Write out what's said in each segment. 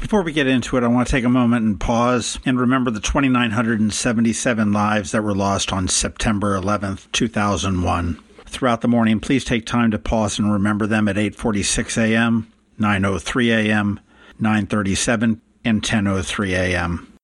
Before we get into it, I want to take a moment and pause and remember the 2,977 lives that were lost on September 11th, 2001. Throughout the morning, please take time to pause and remember them at 8:46 a.m., 9:03 a.m., 9:37 and 10:03 a.m.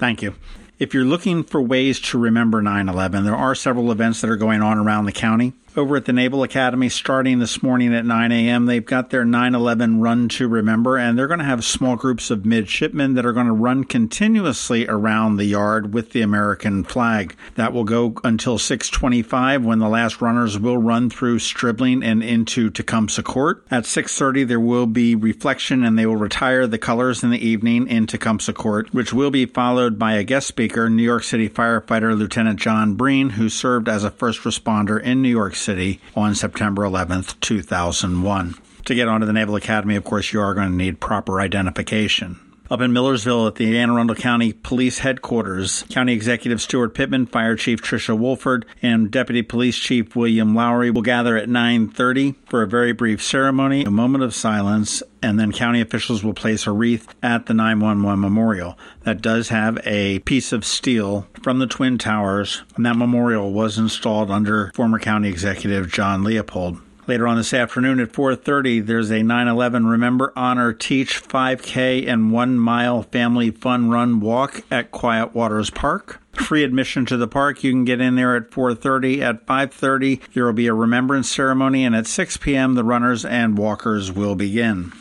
Thank you. If you're looking for ways to remember 9 11, there are several events that are going on around the county over at the Naval Academy starting this morning at 9 a.m. They've got their 9 11 Run to Remember, and they're going to have small groups of midshipmen that are going to run continuously around the yard with the American flag. That will go until 625 when the last runners will run through Stribling and into Tecumseh Court. At 630, there will be reflection and they will retire the colors in the evening in Tecumseh Court, which will be followed by a guest speaker, New York City firefighter Lieutenant John Breen, who served as a first responder in New York City on September 11th, 2001. To get onto the Naval Academy, of course, you are going to need proper identification. Up in Millersville at the Anne Arundel County Police Headquarters, County Executive Steuart Pittman, Fire Chief Trisha Wolford, and Deputy Police Chief William Lowry will gather at 9:30 for a very brief ceremony, a moment of silence, and then county officials will place a wreath at the 911 memorial. That does have a piece of steel from the Twin Towers, and that memorial was installed under former County Executive John Leopold. Later on this afternoon at 4:30, there's a 9/11 Remember, Honor, Teach 5K and 1 mile family fun run walk at Quiet Waters Park. Free admission to the park. You can get in there at 4:30. At 5:30, there will be a remembrance ceremony, and at 6 p.m., the runners and walkers will begin.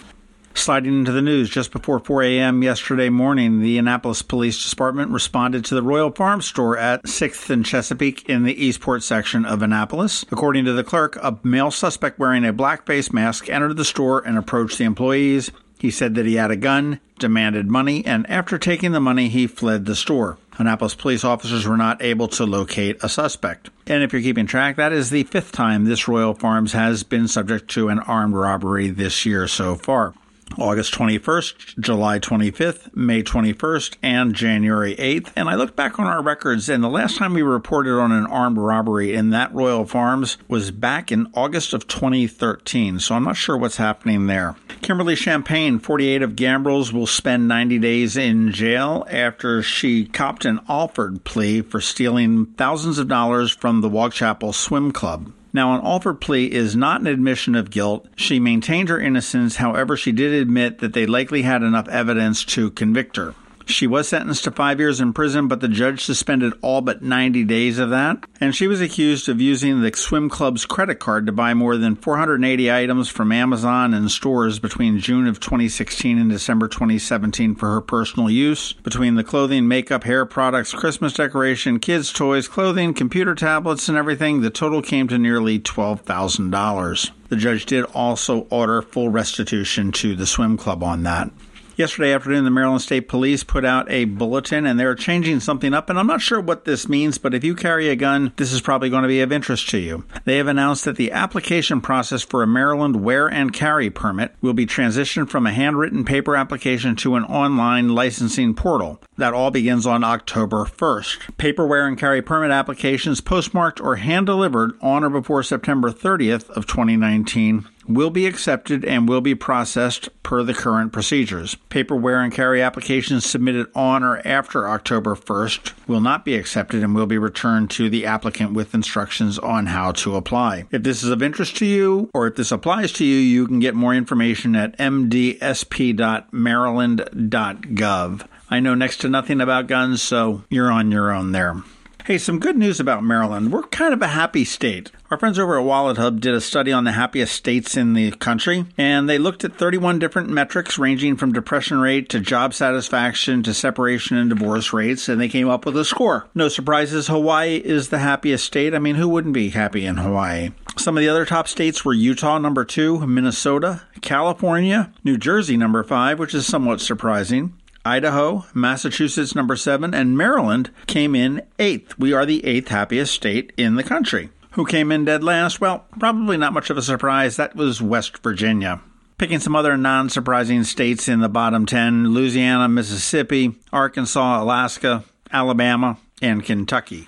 Sliding into the news, just before 4 a.m. yesterday morning, the Annapolis Police Department responded to the Royal Farm Store at 6th and Chesapeake in the Eastport section of Annapolis. According to the clerk, a male suspect wearing a black face mask entered the store and approached the employees. He said that he had a gun, demanded money, and after taking the money, he fled the store. Annapolis police officers were not able to locate a suspect. And if you're keeping track, that is the fifth time this Royal Farms has been subject to an armed robbery this year so far. August 21st, July 25th, May 21st, and January 8th. And I looked back on our records, and the last time we reported on an armed robbery in that Royal Farms was back in August of 2013. So I'm not sure what's happening there. Kimberly Champagne, 48 of Gambrills, will spend 90 days in jail after she copped an Alford plea for stealing thousands of dollars from the Waugh Chapel Swim Club. Now, an Alford plea is not an admission of guilt. She maintained her innocence, however, she did admit that they likely had enough evidence to convict her. She was sentenced to five years in prison, but the judge suspended all but 90 days of that. And she was accused of using the swim club's credit card to buy more than 480 items from Amazon and stores between June of 2016 and December 2017 for her personal use. Between the clothing, makeup, hair products, Christmas decoration, kids' toys, clothing, computer tablets, and everything, the total came to nearly $12,000. The judge did also order full restitution to the swim club on that. Yesterday afternoon, the Maryland State Police put out a bulletin and they're changing something up. And I'm not sure what this means, but if you carry a gun, this is probably going to be of interest to you. They have announced that the application process for a Maryland wear and carry permit will be transitioned from a handwritten paper application to an online licensing portal. That all begins on October 1st. Paper wear and carry permit applications postmarked or hand delivered on or before September 30th of 2019 will be accepted and will be processed per the current procedures. Paper wear and carry applications submitted on or after October 1st will not be accepted and will be returned to the applicant with instructions on how to apply. If this is of interest to you or if this applies to you, you can get more information at mdsp.maryland.gov. I know next to nothing about guns, so you're on your own there. Hey, some good news about Maryland. We're kind of a happy state. Our friends over at WalletHub did a study on the happiest states in the country, and they looked at 31 different metrics ranging from depression rate to job satisfaction to separation and divorce rates, and they came up with a score. No surprises, Hawaii is the happiest state. I mean, who wouldn't be happy in Hawaii? Some of the other top states were Utah, number two, Minnesota, California, New Jersey, number five, which is somewhat surprising. Idaho, Massachusetts number seven, and Maryland came in eighth. We are the eighth happiest state in the country. Who came in dead last? Well, probably not much of a surprise. That was West Virginia. Picking some other non surprising states in the bottom 10 Louisiana, Mississippi, Arkansas, Alaska, Alabama, and Kentucky.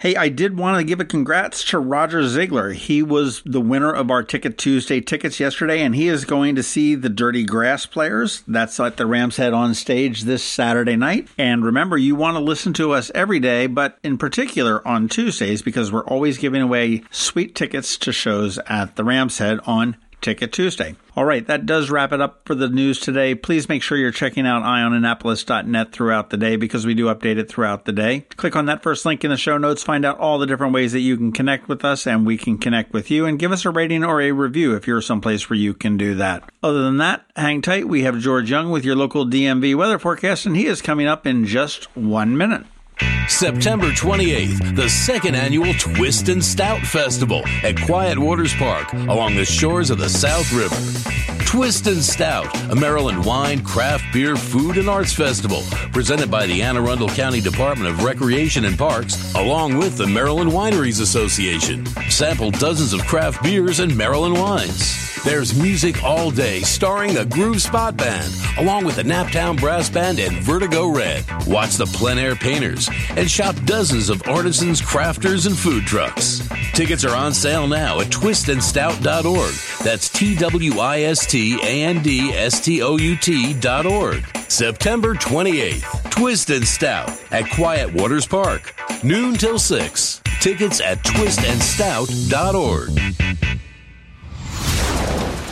Hey, I did want to give a congrats to Roger Ziegler. He was the winner of our Ticket Tuesday tickets yesterday, and he is going to see the Dirty Grass Players. That's at the Rams Head on stage this Saturday night. And remember, you want to listen to us every day, but in particular on Tuesdays, because we're always giving away sweet tickets to shows at the Rams Head on Ticket Tuesday. All right, that does wrap it up for the news today. Please make sure you're checking out eyeonannapolis.net throughout the day because we do update it throughout the day. Click on that first link in the show notes, find out all the different ways that you can connect with us and we can connect with you and give us a rating or a review if you're someplace where you can do that. Other than that, hang tight. We have George Young with your local DMV weather forecast and he is coming up in just one minute. September 28th, the second annual Twist and Stout Festival at Quiet Waters Park along the shores of the South River. Twist and Stout, a Maryland wine, craft beer, food, and arts festival presented by the Anne Arundel County Department of Recreation and Parks, along with the Maryland Wineries Association. Sample dozens of craft beers and Maryland wines. There's music all day starring the Groove Spot Band, along with the Naptown Brass Band and Vertigo Red. Watch the Plein Air Painters and shop dozens of artisans, crafters, and food trucks. Tickets are on sale now at twistandstout.org. That's T W I S T A N D S T O U T.org. September 28th, Twist and Stout at Quiet Waters Park. Noon till 6. Tickets at twistandstout.org.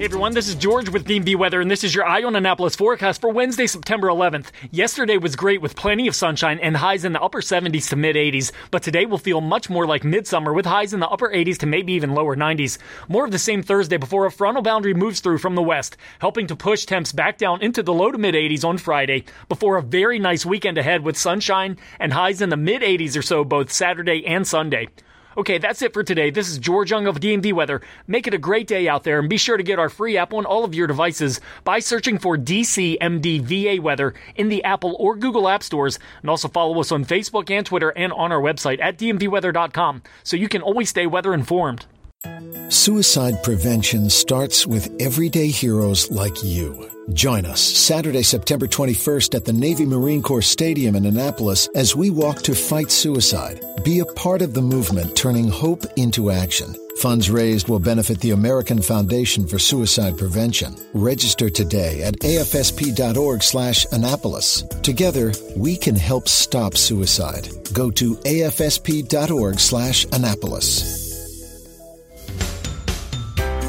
Hey everyone, this is George with DMV Weather, and this is your Eye on Annapolis forecast for Wednesday, September 11th. Yesterday was great with plenty of sunshine and highs in the upper 70s to mid 80s, but today will feel much more like midsummer with highs in the upper 80s to maybe even lower 90s. More of the same Thursday before a frontal boundary moves through from the west, helping to push temps back down into the low to mid 80s on Friday before a very nice weekend ahead with sunshine and highs in the mid 80s or so both Saturday and Sunday. Okay, that's it for today. This is George Young of DMV Weather. Make it a great day out there and be sure to get our free app on all of your devices by searching for DCMDVA Weather in the Apple or Google App Stores. And also follow us on Facebook and Twitter and on our website at dmvweather.com so you can always stay weather informed. Suicide prevention starts with everyday heroes like you. Join us Saturday, September 21st at the Navy Marine Corps Stadium in Annapolis as we walk to fight suicide. Be a part of the movement turning hope into action. Funds raised will benefit the American Foundation for Suicide Prevention. Register today at afsp.org slash Annapolis. Together, we can help stop suicide. Go to afsp.org slash Annapolis.